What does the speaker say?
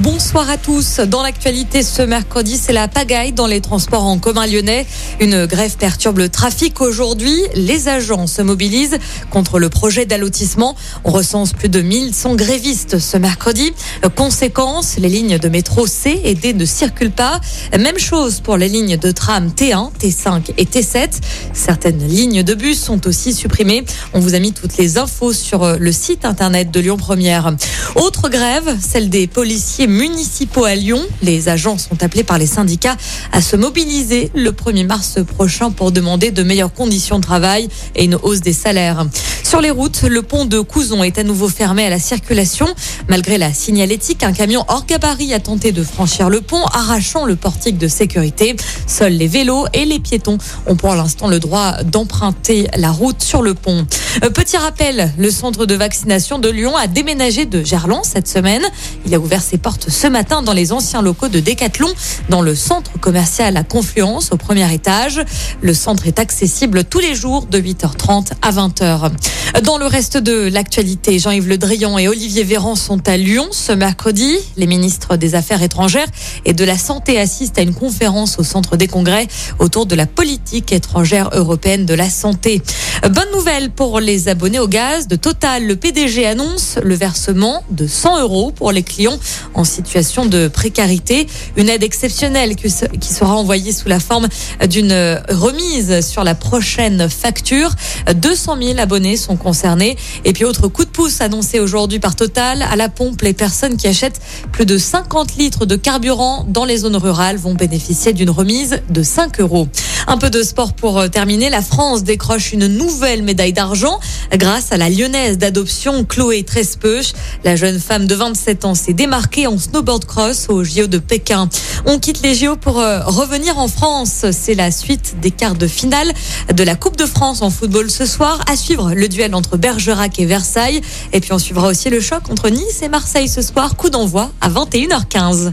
Bonsoir à tous. Dans l'actualité ce mercredi, c'est la pagaille dans les transports en commun lyonnais. Une grève perturbe le trafic aujourd'hui. Les agents se mobilisent contre le projet d'allotissement. On recense plus de 1100 grévistes ce mercredi. Conséquence, les lignes de métro C et D ne circulent pas. Même chose pour les lignes de tram T1, T5 et T7. Certaines lignes de bus sont aussi supprimées. On vous a mis toutes les infos sur le site internet de Lyon Première. Autre grève, celle des policiers municipaux à Lyon. Les agents sont appelés par les syndicats à se mobiliser le 1er mars prochain pour demander de meilleures conditions de travail et une hausse des salaires. Sur les routes, le pont de Couzon est à nouveau fermé à la circulation. Malgré la signalétique, un camion hors gabarit a tenté de franchir le pont, arrachant le portique de sécurité. Seuls les vélos et les piétons ont pour l'instant le droit d'emprunter la route sur le pont. Euh, petit rappel, le centre de vaccination de Lyon a déménagé de Gerland cette semaine. Il a ouvert ses portes ce matin dans les anciens locaux de Decathlon, dans le centre commercial à Confluence, au premier étage. Le centre est accessible tous les jours de 8h30 à 20h. Dans le reste de l'actualité, Jean-Yves Le Drian et Olivier Véran sont à Lyon ce mercredi. Les ministres des Affaires étrangères et de la Santé assistent à une conférence au centre des congrès autour de la politique étrangère européenne de la santé. Bonne nouvelle pour les abonnés au gaz de Total. Le PDG annonce le versement de 100 euros pour les clients en situation de précarité. Une aide exceptionnelle qui sera envoyée sous la forme d'une remise sur la prochaine facture. 200 000 abonnés sont concernés. Et puis autre coup de pouce annoncé aujourd'hui par Total, à la pompe, les personnes qui achètent plus de 50 litres de carburant dans les zones rurales vont bénéficier d'une remise de 5 euros. Un peu de sport pour euh, terminer. La France décroche une nouvelle médaille d'argent grâce à la lyonnaise d'adoption Chloé Trespeuch. La jeune femme de 27 ans s'est démarquée en snowboard cross au JO de Pékin. On quitte les JO pour euh, revenir en France. C'est la suite des quarts de finale de la Coupe de France en football ce soir. À suivre le duel entre Bergerac et Versailles. Et puis on suivra aussi le choc entre Nice et Marseille ce soir. Coup d'envoi à 21h15.